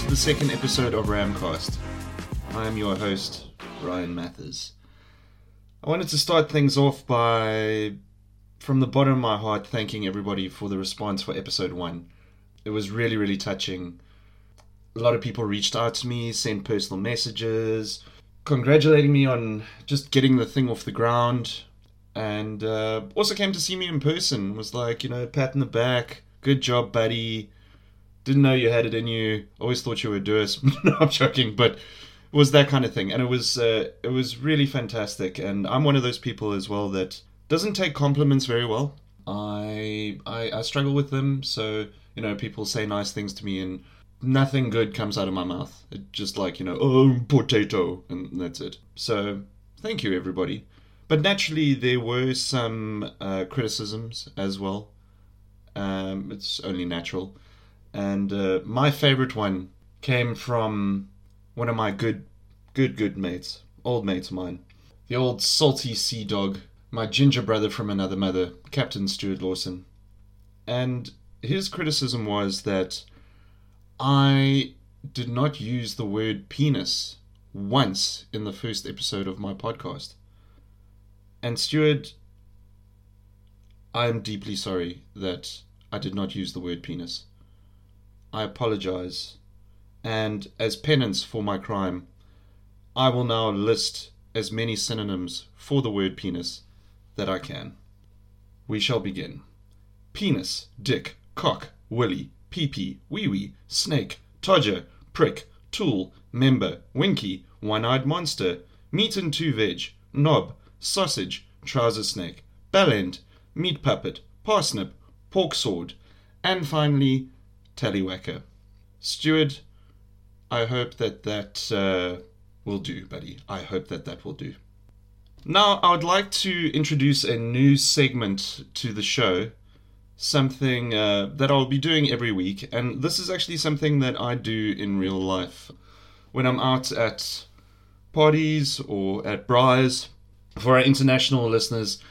to the second episode of Ramcast. I am your host, Ryan Mathers. I wanted to start things off by, from the bottom of my heart, thanking everybody for the response for episode one. It was really, really touching. A lot of people reached out to me, sent personal messages, congratulating me on just getting the thing off the ground, and uh, also came to see me in person. Was like, you know, pat in the back, good job, buddy didn't know you had it in you. Always thought you were a Duis. no, I'm joking, but it was that kind of thing, and it was uh, it was really fantastic. And I'm one of those people as well that doesn't take compliments very well. I I, I struggle with them, so you know people say nice things to me, and nothing good comes out of my mouth. It just like you know, oh potato, and that's it. So thank you everybody. But naturally, there were some uh, criticisms as well. Um, it's only natural and uh, my favorite one came from one of my good, good, good mates, old mates of mine, the old salty sea dog, my ginger brother from another mother, Captain Stuart Lawson, and his criticism was that I did not use the word penis once in the first episode of my podcast. And Stuart, I am deeply sorry that I did not use the word penis. I apologize, and as penance for my crime, I will now list as many synonyms for the word penis that I can. We shall begin. Penis, dick, cock, willy, pee-pee, wee-wee, snake, todger, prick, tool, member, winky, one-eyed monster, meat and two veg, knob, sausage, trouser snake, bell end, meat puppet, parsnip, pork sword, and finally Tallywhacker. Stuart, I hope that that uh, will do, buddy. I hope that that will do. Now, I would like to introduce a new segment to the show, something uh, that I'll be doing every week, and this is actually something that I do in real life. When I'm out at parties or at braais, for our international listeners,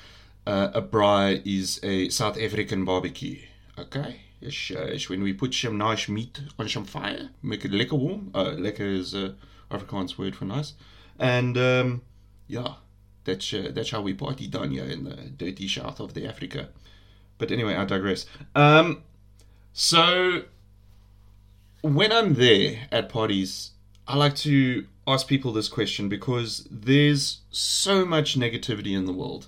uh, a braai is a South African barbecue. Okay? Is, uh, is when we put some nice meat on some fire, make it lekker warm. Uh, lekker is a Afrikaans word for nice. And um, yeah, that's uh, that's how we party down here in the dirty south of the Africa. But anyway, I digress. Um, so when I'm there at parties, I like to ask people this question because there's so much negativity in the world.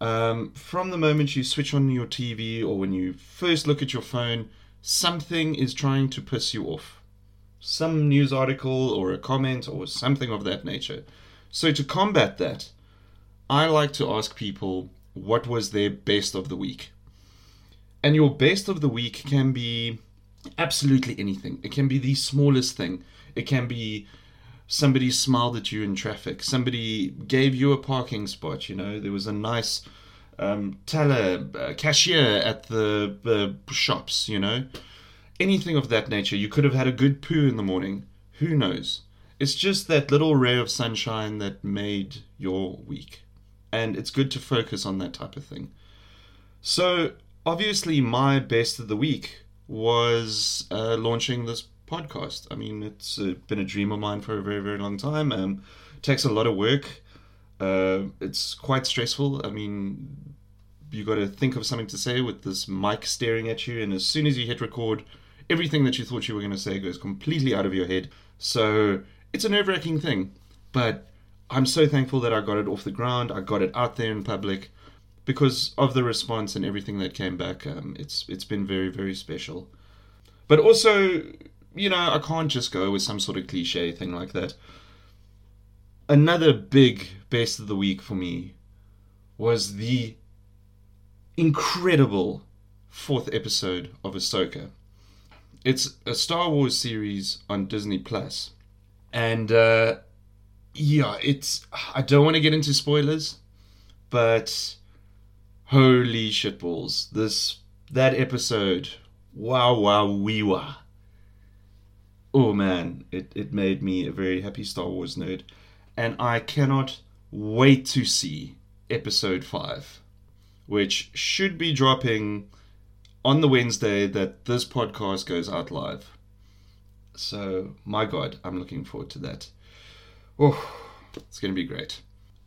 Um, from the moment you switch on your TV or when you first look at your phone, something is trying to piss you off. Some news article or a comment or something of that nature. So, to combat that, I like to ask people what was their best of the week. And your best of the week can be absolutely anything. It can be the smallest thing. It can be somebody smiled at you in traffic, somebody gave you a parking spot, you know, there was a nice um, teller, uh, cashier at the uh, shops, you know, anything of that nature. You could have had a good poo in the morning. Who knows? It's just that little ray of sunshine that made your week. And it's good to focus on that type of thing. So, obviously, my best of the week was uh, launching this podcast. I mean, it's uh, been a dream of mine for a very, very long time. Um, it takes a lot of work. Uh, it's quite stressful. I mean, you got to think of something to say with this mic staring at you, and as soon as you hit record, everything that you thought you were going to say goes completely out of your head. So it's a nerve wracking thing. But I'm so thankful that I got it off the ground. I got it out there in public because of the response and everything that came back. Um, it's it's been very very special. But also, you know, I can't just go with some sort of cliche thing like that. Another big best of the week for me was the incredible fourth episode of Ahsoka. It's a Star Wars series on Disney Plus, and uh, yeah, it's. I don't want to get into spoilers, but holy shitballs! This that episode, wow, wow, wee wah oh man, it, it made me a very happy Star Wars nerd. And I cannot wait to see episode 5, which should be dropping on the Wednesday that this podcast goes out live. So, my God, I'm looking forward to that. Oh, it's going to be great.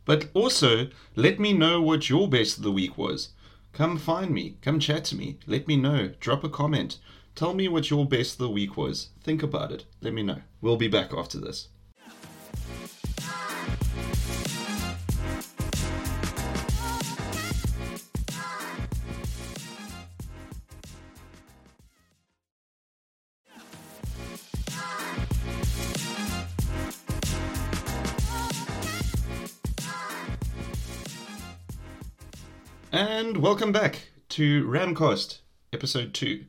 But also, let me know what your best of the week was. Come find me. Come chat to me. Let me know. Drop a comment. Tell me what your best of the week was. Think about it. Let me know. We'll be back after this. And welcome back to Ramcast, episode 2.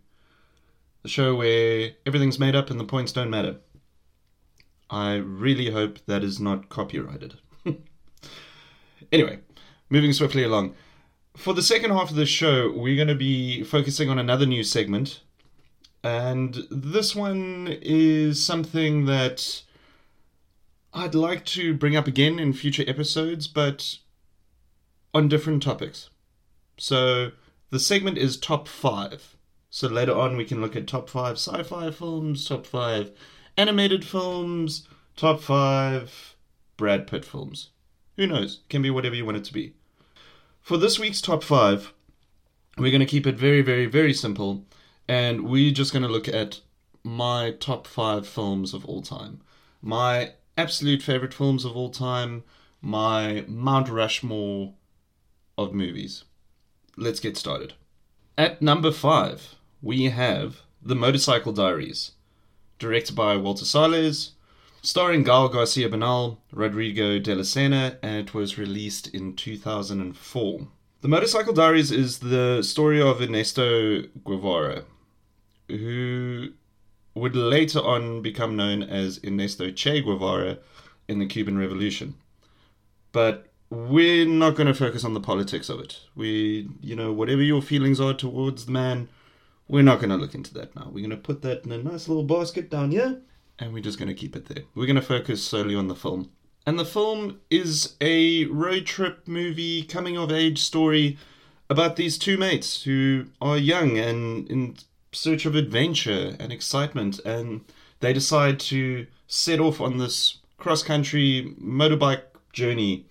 The show where everything's made up and the points don't matter. I really hope that is not copyrighted. anyway, moving swiftly along. For the second half of the show, we're going to be focusing on another new segment. And this one is something that I'd like to bring up again in future episodes, but on different topics. So the segment is top five. So later on, we can look at top five sci fi films, top five animated films, top five Brad Pitt films. Who knows? Can be whatever you want it to be. For this week's top five, we're going to keep it very, very, very simple. And we're just going to look at my top five films of all time. My absolute favorite films of all time. My Mount Rushmore of movies let's get started. At number five, we have The Motorcycle Diaries, directed by Walter Salles, starring Gael Garcia Bernal, Rodrigo de la Serna, and it was released in 2004. The Motorcycle Diaries is the story of Ernesto Guevara, who would later on become known as Ernesto Che Guevara in the Cuban Revolution. But we're not going to focus on the politics of it. We, you know, whatever your feelings are towards the man, we're not going to look into that now. We're going to put that in a nice little basket down here, and we're just going to keep it there. We're going to focus solely on the film. And the film is a road trip movie, coming of age story about these two mates who are young and in search of adventure and excitement, and they decide to set off on this cross country motorbike journey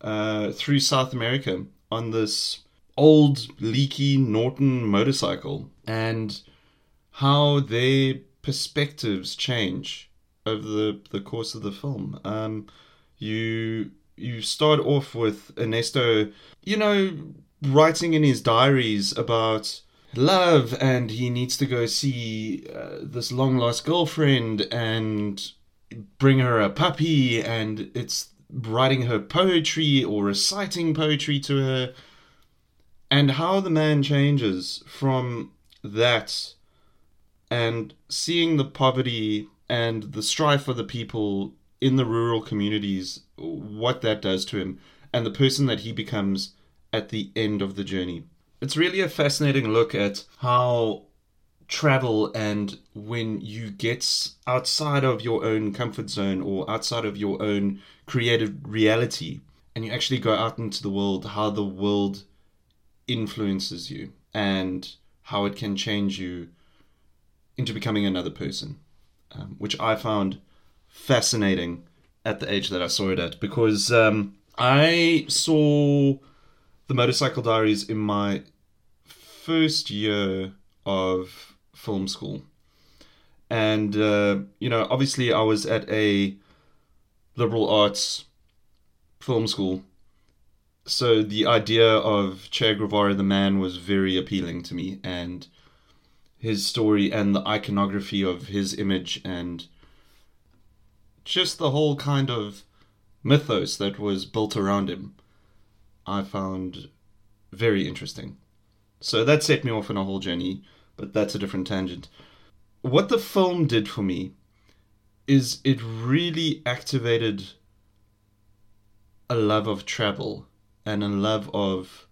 uh, through South America on this old leaky Norton motorcycle and how their perspectives change over the, the course of the film. Um, you you start off with Ernesto, you know, writing in his diaries about love and he needs to go see uh, this long lost girlfriend and bring her a puppy and it's writing her poetry or reciting poetry to her, and how the man changes from that and seeing the poverty and the strife of the people in the rural communities, what that does to him, and the person that he becomes at the end of the journey. It's really a fascinating look at how travel and when you get outside of your own comfort zone or outside of your own creative reality and you actually go out into the world, how the world influences you and how it can change you into becoming another person, um, which I found fascinating at the age that I saw it at because um, I saw the Motorcycle Diaries in my first year of film school. And, uh, you know, obviously I was at a liberal arts film school. So the idea of Che Guevara, the man, was very appealing to me. And his story and the iconography of his image and just the whole kind of mythos that was built around him, I found very interesting. So that set me off on a whole journey but that's a different tangent. What the film did for me is it really activated a love of travel and a love of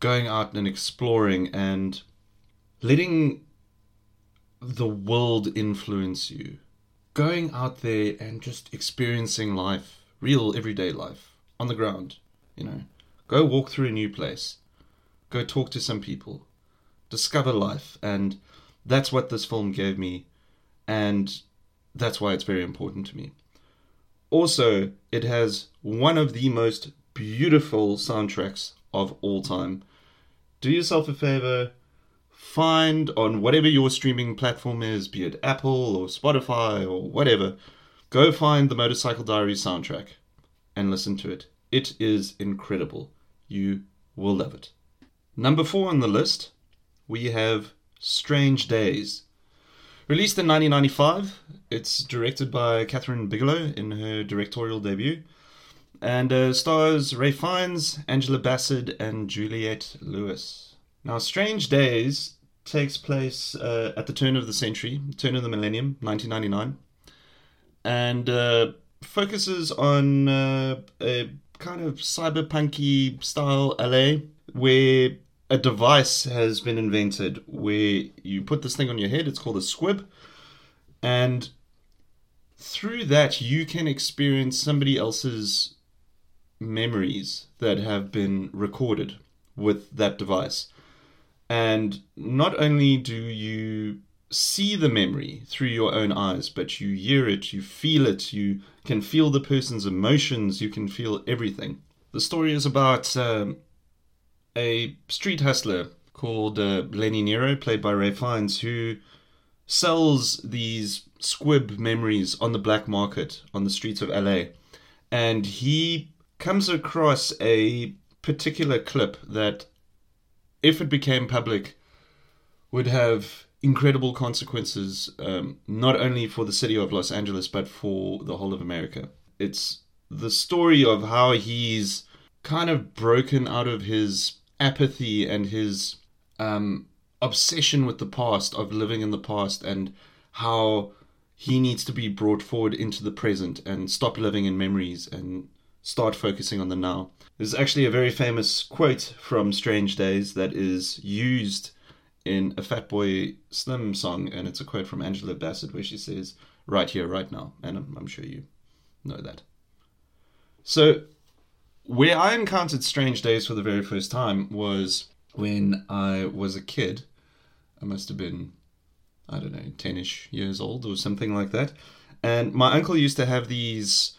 going out and exploring and letting the world influence you. Going out there and just experiencing life, real everyday life, on the ground, you know. Go walk through a new place. Go talk to some people discover life and that's what this film gave me and that's why it's very important to me. Also, it has one of the most beautiful soundtracks of all time. Do yourself a favor, find on whatever your streaming platform is, be it Apple or Spotify or whatever, go find the Motorcycle Diaries soundtrack and listen to it. It is incredible. You will love it. Number four on the list, we have Strange Days. Released in 1995, it's directed by Kathryn Bigelow in her directorial debut, and uh, stars Ralph Fiennes, Angela Bassett, and Juliette Lewis. Now, Strange Days takes place uh, at the turn of the century, turn of the millennium, 1999, and uh, focuses on uh, a kind of cyberpunky style LA where a device has been invented where you put this thing on your head. It's called a squib, and through that you can experience somebody else's memories that have been recorded with that device. And not only do you see the memory through your own eyes, but you hear it, you feel it, you can feel the person's emotions, you can feel everything. The story is about um, a street hustler called uh, Lenny Nero, played by Ralph Fiennes, who sells these squib memories on the black market on the streets of LA. And he comes across a particular clip that, if it became public, would have incredible consequences, um, not only for the city of Los Angeles, but for the whole of America. It's the story of how he's kind of broken out of his apathy and his um, obsession with the past, of living in the past, and how he needs to be brought forward into the present and stop living in memories and start focusing on the now. There's actually a very famous quote from Strange Days that is used in a Fatboy Slim song, and it's a quote from Angela Bassett where she says, Right here, right now. And I'm, I'm sure you know that. So where I encountered Strange Days for the very first time was when I was a kid. I must have been, I don't know, 10 ish years old or something like that. And my uncle used to have these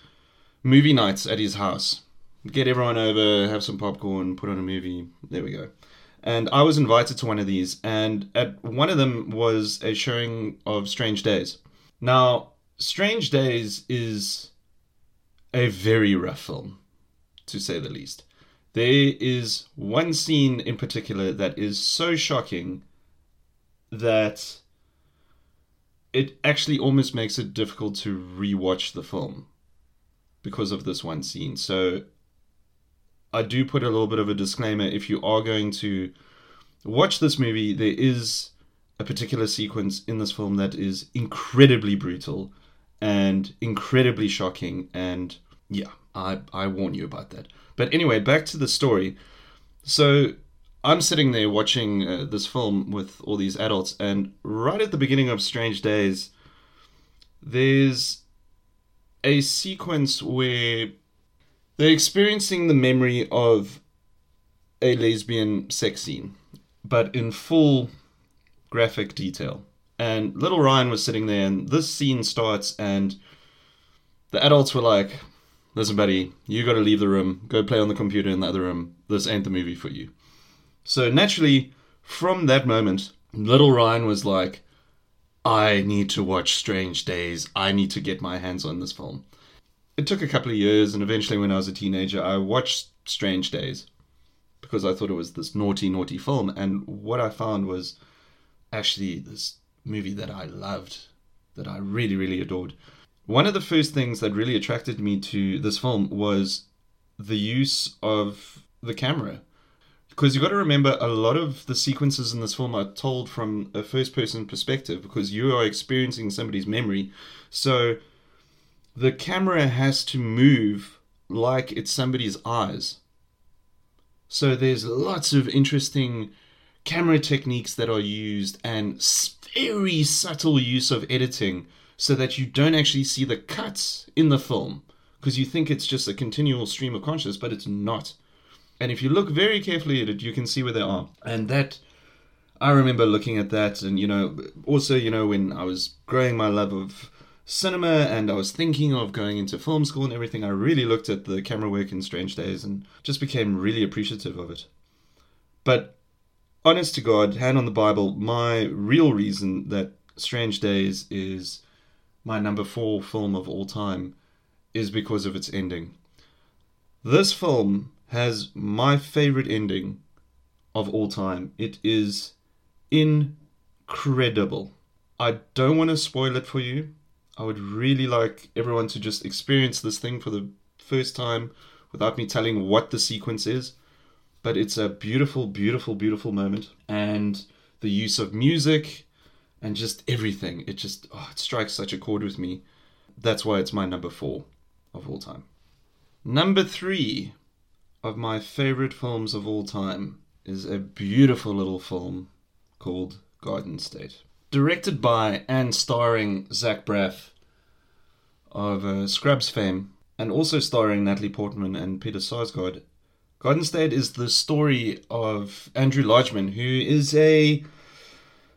movie nights at his house. Get everyone over, have some popcorn, put on a movie. There we go. And I was invited to one of these, and at one of them was a showing of Strange Days. Now, Strange Days is a very rough film to say the least. There is one scene in particular that is so shocking that it actually almost makes it difficult to rewatch the film because of this one scene. So I do put a little bit of a disclaimer if you are going to watch this movie, there is a particular sequence in this film that is incredibly brutal and incredibly shocking and yeah, I I warn you about that. But anyway, back to the story. So I'm sitting there watching uh, this film with all these adults, and right at the beginning of Strange Days, there's a sequence where they're experiencing the memory of a lesbian sex scene, but in full graphic detail. And little Ryan was sitting there, and this scene starts, and the adults were like, listen, buddy, you got to leave the room, go play on the computer in the other room. This ain't the movie for you. So naturally, from that moment, little Ryan was like, I need to watch Strange Days. I need to get my hands on this film. It took a couple of years, and eventually, when I was a teenager, I watched Strange Days because I thought it was this naughty, naughty film. And what I found was actually this movie that I loved, that I really, really adored. One of the first things that really attracted me to this film was the use of the camera. Because you've got to remember, a lot of the sequences in this film are told from a first person perspective because you are experiencing somebody's memory. So the camera has to move like it's somebody's eyes. So there's lots of interesting camera techniques that are used and very subtle use of editing so that you don't actually see the cuts in the film because you think it's just a continual stream of consciousness, but it's not. And if you look very carefully at it, you can see where they are. And that, I remember looking at that, and you know, also, you know, when I was growing my love of cinema and I was thinking of going into film school and everything, I really looked at the camera work in Strange Days and just became really appreciative of it. But honest to God, hand on the Bible, my real reason that Strange Days is my number four film of all time is because of its ending. This film has my favorite ending of all time. It is incredible. I don't want to spoil it for you. I would really like everyone to just experience this thing for the first time without me telling what the sequence is. But it's a beautiful, beautiful, beautiful moment. And the use of music and just everything. It just oh, it strikes such a chord with me. That's why it's my number four of all time. Number three of my favorite films of all time is a beautiful little film called Garden State. Directed by and starring Zach Braff of uh, Scrubs fame, and also starring Natalie Portman and Peter Sarsgaard. Garden State is the story of Andrew Largeman, who is a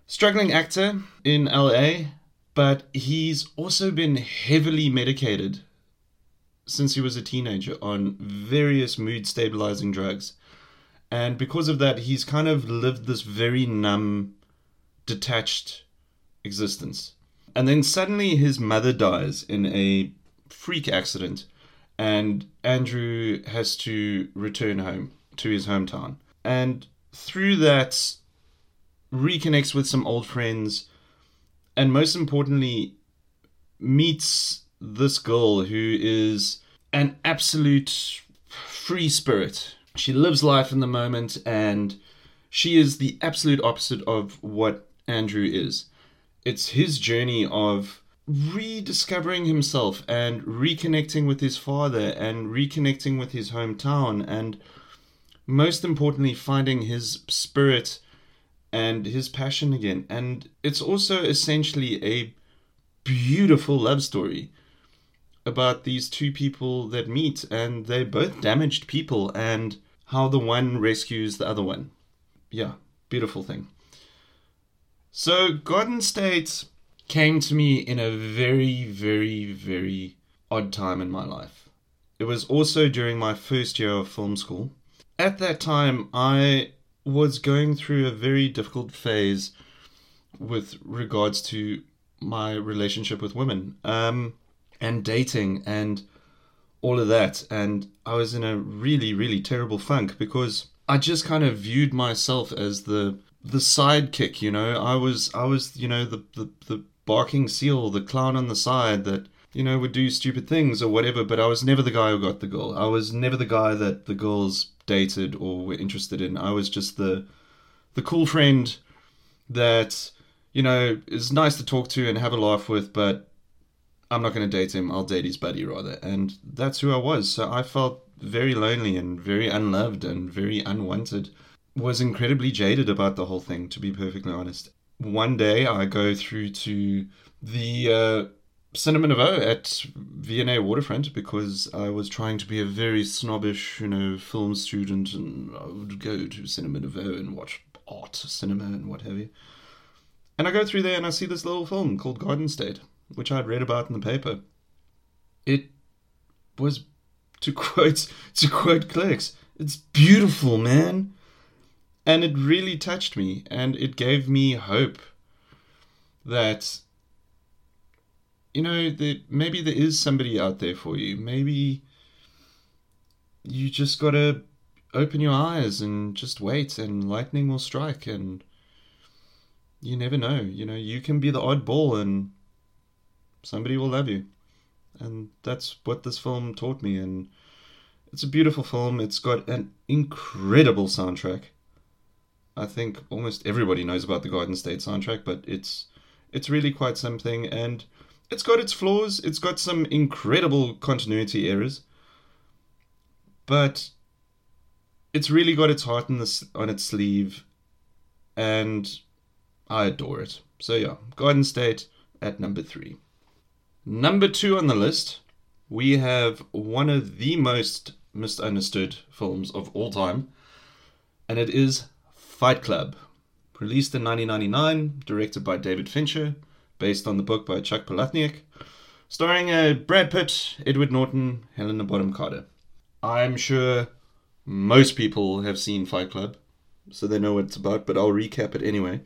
struggling actor in LA, but he's also been heavily medicated since he was a teenager on various mood stabilizing drugs. And because of that, he's kind of lived this very numb, detached existence. And then suddenly his mother dies in a freak accident, and Andrew has to return home to his hometown. And through that, reconnects with some old friends, and most importantly, meets this girl who is an absolute free spirit. She lives life in the moment, and she is the absolute opposite of what Andrew is. It's his journey of rediscovering himself and reconnecting with his father and reconnecting with his hometown and most importantly finding his spirit and his passion again. And it's also essentially a beautiful love story about these two people that meet and they're both damaged people and how the one rescues the other one. Yeah, beautiful thing. So, Garden State came to me in a very, very, very odd time in my life. It was also during my first year of film school. At that time, I was going through a very difficult phase with regards to my relationship with women um, and dating and all of that. And I was in a really, really terrible funk because I just kind of viewed myself as the the sidekick. You know, I was I was you know the the, the barking seal, the clown on the side that you know would do stupid things or whatever. But I was never the guy who got the girl. I was never the guy that the girls dated or were interested in. I was just the the cool friend that you know is nice to talk to and have a laugh with, but I'm not going to date him. I'll date his buddy rather, and that's who I was. So I felt very lonely and very unloved and very unwanted. Was incredibly jaded about the whole thing, to be perfectly honest. One day I go through to the uh, Cinema Nouveau at V&A Waterfront because I was trying to be a very snobbish, you know, film student, and I would go to Cinema Nouveau and watch art cinema and what have you. And I go through there and I see this little film called Garden State, which I'd read about in the paper. It was, to quote to quote clerks, it's beautiful, man, and it really touched me, and it gave me hope that you know that maybe there is somebody out there for you. Maybe you just gotta open your eyes and just wait, and lightning will strike, and you never know. You know, you can be the oddball, and somebody will love you, and that's what this film taught me. And it's a beautiful film. It's got an incredible soundtrack. I think almost everybody knows about the Garden State soundtrack, but it's it's really quite something and it's got its flaws. It's got some incredible continuity errors, but it's really got its heart this on its sleeve, and I adore it. So yeah, Garden State at number three. Number two on the list, we have one of the most misunderstood films of all time, and it is Fight Club. Released in 1999, directed by David Fincher, based on the book by Chuck Palahniuk. starring uh, Brad Pitt, Edward Norton, Helena Bonham Carter. I'm sure most people have seen Fight Club, so they know what it's about, but I'll recap it anyway.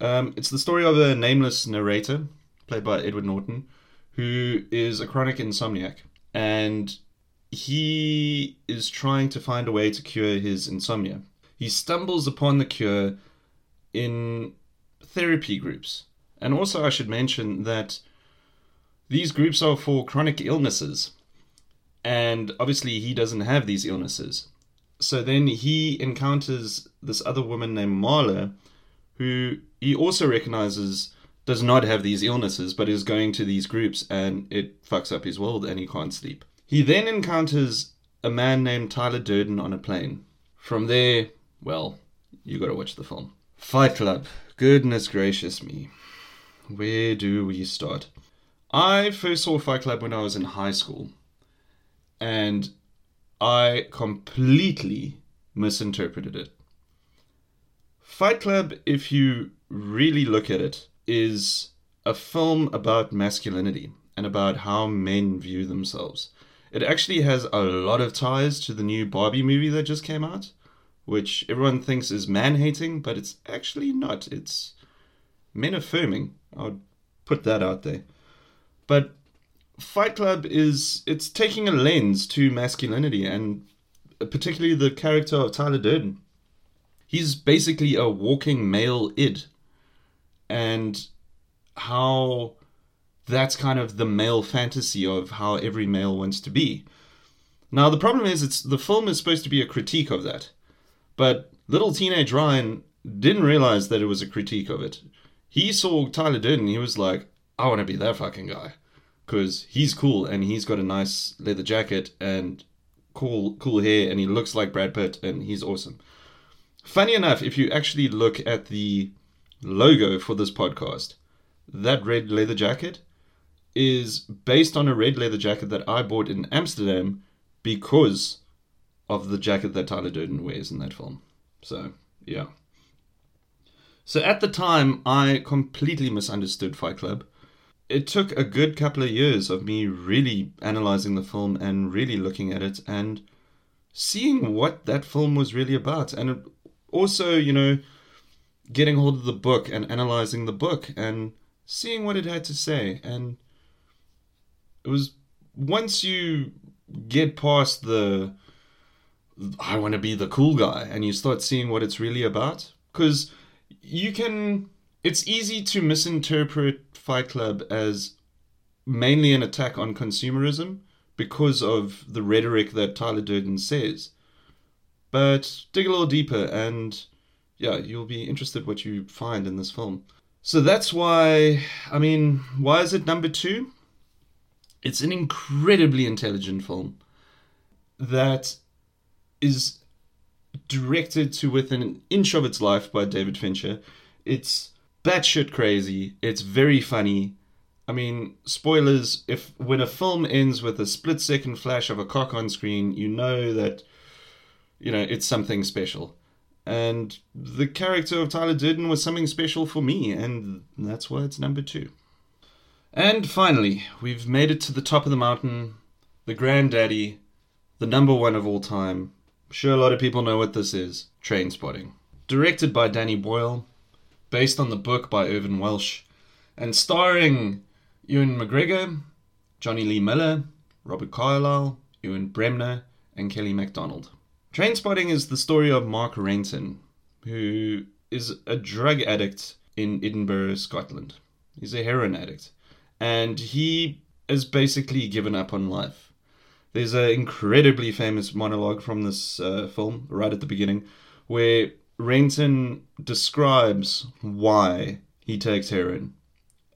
Um, it's the story of a nameless narrator, played by Edward Norton, who is a chronic insomniac. And he is trying to find a way to cure his insomnia. He stumbles upon the cure in therapy groups. And also, I should mention that these groups are for chronic illnesses. And obviously, he doesn't have these illnesses. So then he encounters this other woman named Marla, who he also recognizes does not have these illnesses, but is going to these groups and it fucks up his world and he can't sleep. He then encounters a man named Tyler Durden on a plane. From there, well, you gotta watch the film. Fight Club. Goodness gracious me. Where do we start? I first saw Fight Club when I was in high school. And I completely misinterpreted it. Fight Club, if you really look at it, is a film about masculinity and about how men view themselves. It actually has a lot of ties to the new Barbie movie that just came out, which everyone thinks is man hating, but it's actually not. It's men affirming. I would put that out there. But Fight Club is it's taking a lens to masculinity and particularly the character of Tyler Durden. He's basically a walking male id and how that's kind of the male fantasy of how every male wants to be. Now the problem is it's the film is supposed to be a critique of that. But little teenage Ryan didn't realize that it was a critique of it. He saw Tyler Durden, he was like, I want to be that fucking guy. Because he's cool and he's got a nice leather jacket and cool cool hair and he looks like Brad Pitt and he's awesome. Funny enough, if you actually look at the logo for this podcast, that red leather jacket is based on a red leather jacket that I bought in Amsterdam because of the jacket that Tyler Durden wears in that film. So, yeah. So at the time, I completely misunderstood Fight Club. It took a good couple of years of me really analyzing the film and really looking at it and seeing what that film was really about. And also, you know, getting hold of the book and analyzing the book and seeing what it had to say. And it was once you get past the I want to be the cool guy and you start seeing what it's really about because you can it's easy to misinterpret Fight Club as mainly an attack on consumerism because of the rhetoric that Tyler Durden says. But dig a little deeper and yeah, you'll be interested what you find in this film. So that's why, I mean, why is it number two? It's an incredibly intelligent film that is directed to within an inch of its life by David Fincher. It's batshit crazy. It's very funny. I mean, spoilers, if when a film ends with a split second flash of a cock on screen, you know that you know it's something special. And the character of Tyler Durden was something special for me, and that's why it's number two. And finally, we've made it to the top of the mountain, the granddaddy, the number one of all time. I'm sure a lot of people know what this is Train Spotting. Directed by Danny Boyle, based on the book by Irvine Welsh, and starring Ewan McGregor, Jonny Lee Miller, Robert Carlyle, Ewen Bremner, and Kelly MacDonald. Trainspotting is the story of Mark Renton, who is a drug addict in Edinburgh, Scotland. He's a heroin addict. And he has basically given up on life. There's an incredibly famous monologue from this uh, film, right at the beginning, where Renton describes why he takes heroin.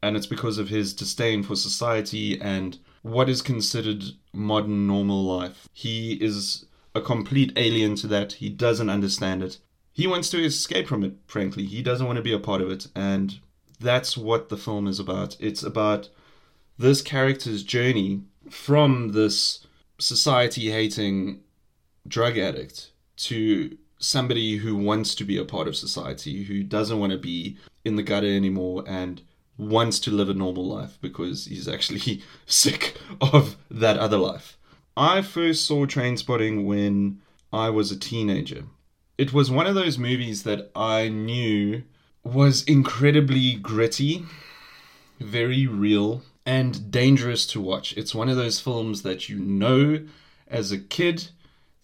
And it's because of his disdain for society and what is considered modern normal life. He is a complete alien to that. He doesn't understand it. He wants to escape from it, frankly. He doesn't want to be a part of it. And that's what the film is about. It's about this character's journey from this society hating drug addict to somebody who wants to be a part of society, who doesn't want to be in the gutter anymore and wants to live a normal life because he's actually sick of that other life. I first saw Train Spotting when I was a teenager. It was one of those movies that I knew was incredibly gritty, very real, and dangerous to watch. It's one of those films that you know as a kid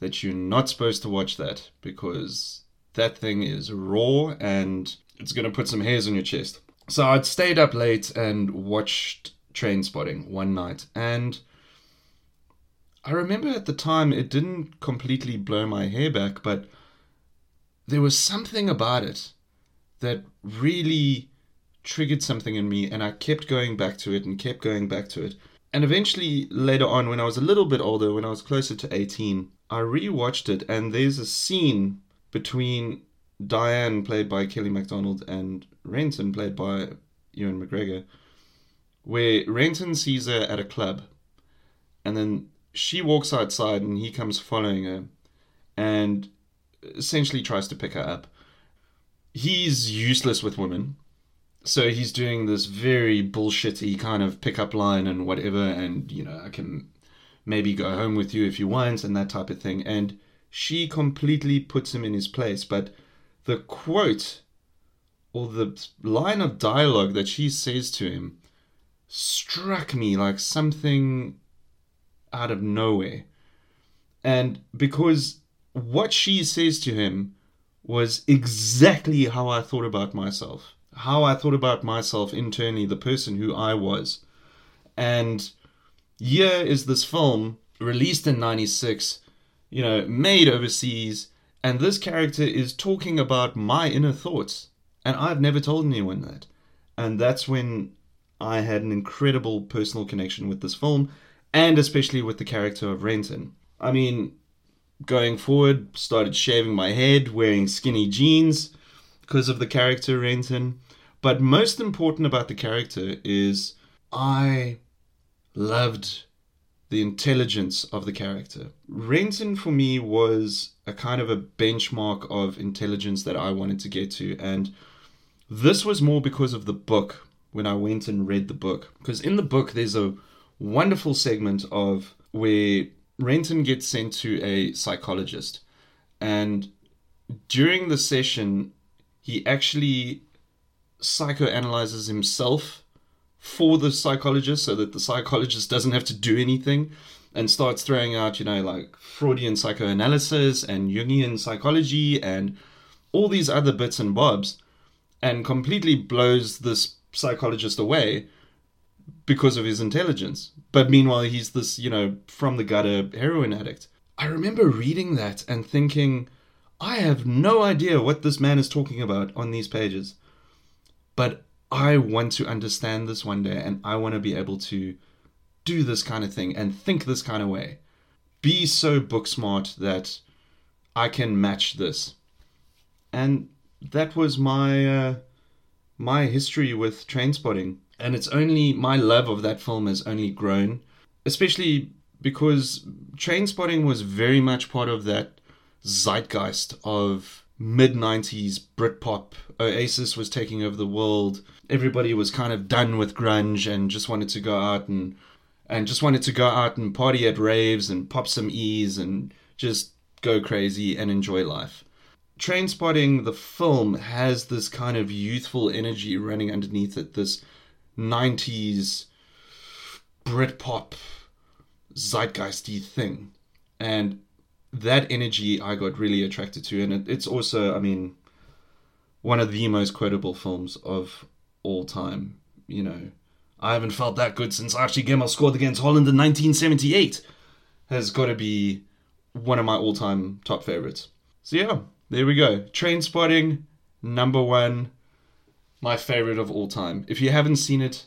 that you're not supposed to watch that because that thing is raw and it's going to put some hairs on your chest. So I'd stayed up late and watched Train Spotting one night and I remember at the time it didn't completely blow my hair back, but there was something about it that really triggered something in me, and I kept going back to it and kept going back to it. And eventually, later on, when I was a little bit older, when I was closer to 18, I rewatched it, and there's a scene between Diane, played by Kelly MacDonald, and Renton, played by Ewan McGregor, where Renton sees her at a club, and then she walks outside, and he comes following her, and essentially tries to pick her up. He's useless with women, so he's doing this very bullshitty kind of pickup line and whatever, and you know, I can maybe go home with you if you want, and that type of thing. And she completely puts him in his place. But the quote or the line of dialogue that she says to him struck me like something out of nowhere. And because what she says to him was exactly how I thought about myself how I thought about myself internally, the person who I was. And here is this film released in 96, you know, made overseas, and this character is talking about my inner thoughts. And I've never told anyone that. And that's when I had an incredible personal connection with this film, and especially with the character of Renton. I mean, going forward, started shaving my head, wearing skinny jeans because of the character Renton. But most important about the character is I loved the intelligence of the character. Renton for me was a kind of a benchmark of intelligence that I wanted to get to. And this was more because of the book when I went and read the book. Because in the book, there's a wonderful segment of where Renton gets sent to a psychologist. And during the session, he actually psychoanalyzes himself for the psychologist so that the psychologist doesn't have to do anything and starts throwing out, you know, like Freudian psychoanalysis and Jungian psychology and all these other bits and bobs and completely blows this psychologist away because of his intelligence. But meanwhile, he's this, you know, from the gutter heroin addict. I remember reading that and thinking, I have no idea what this man is talking about on these pages. But I want to understand this one day and I want to be able to do this kind of thing and think this kind of way. Be so book smart that I can match this. And that was my uh, my history with Trainspotting. And it's only my love of that film has only grown, especially because Train Spotting was very much part of that zeitgeist of mid 90s Britpop. Oasis was taking over the world. Everybody was kind of done with grunge and just wanted to go out and and just wanted to go out and party at raves and pop some E's and just go crazy and enjoy life. Train Spotting, the film has this kind of youthful energy running underneath it, this 90s Britpop zeitgeisty thing. And that energy I got really attracted to, and it, it's also, I mean, one of the most quotable films of all time. You know, I haven't felt that good since Archie Gemmill scored against Holland in 1978. Has got to be one of my all-time top favorites. So yeah, there we go. Train Spotting, number one, my favorite of all time. If you haven't seen it,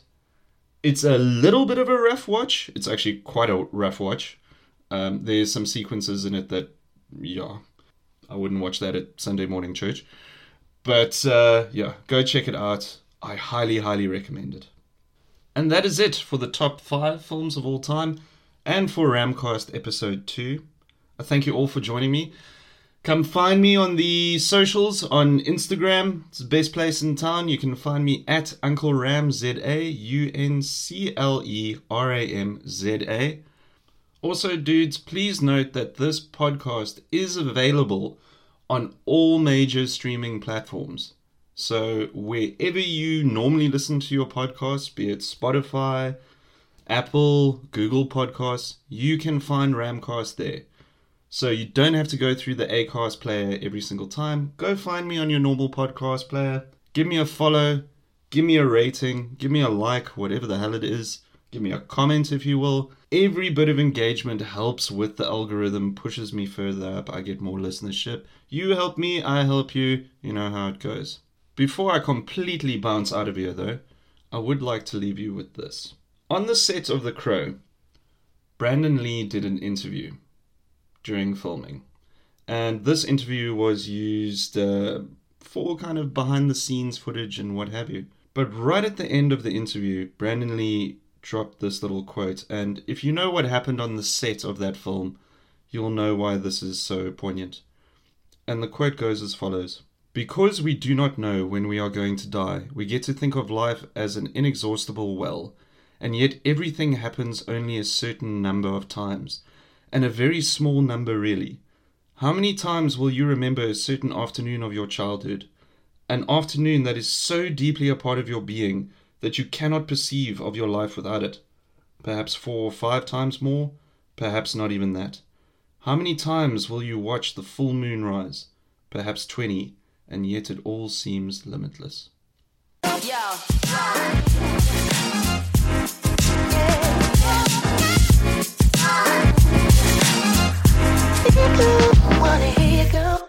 it's a little bit of a rough watch. It's actually quite a rough watch. Um, there's some sequences in it that, yeah, I wouldn't watch that at Sunday morning church. But uh, yeah, go check it out. I highly, highly recommend it. And that is it for the top five films of all time and for Ramcast episode 2. I thank you all for joining me. Come find me on the socials on Instagram. It's the best place in town. You can find me at Uncle Ram Z A U N C L E R A M Z A. Also, dudes, please note that this podcast is available on all major streaming platforms. So, wherever you normally listen to your podcast, be it Spotify, Apple, Google Podcasts, you can find Ramcast there. So you don't have to go through the Acast player every single time. Go find me on your normal podcast player. Give me a follow. Give me a rating. Give me a like, whatever the hell it is. Give me a comment if you will. Every bit of engagement helps with the algorithm, pushes me further up. I get more listenership. You help me, I help you. You know how it goes. Before I completely bounce out of here, though, I would like to leave you with this. On the set of The Crow, Brandon Lee did an interview during filming. And this interview was used uh, for kind of behind the scenes footage and what have you. But right at the end of the interview, Brandon Lee dropped this little quote. And if you know what happened on the set of that film, you'll know why this is so poignant. And the quote goes as follows Because we do not know when we are going to die, we get to think of life as an inexhaustible well, and yet everything happens only a certain number of times and a very small number, really. How many times will you remember a certain afternoon of your childhood? An afternoon that is so deeply a part of your being that you cannot perceive of your life without it. Perhaps four or five times more, perhaps not even that. How many times will you watch the full moon rise? Perhaps twenty, and yet it all seems limitless. Yo. Wanna hear you go.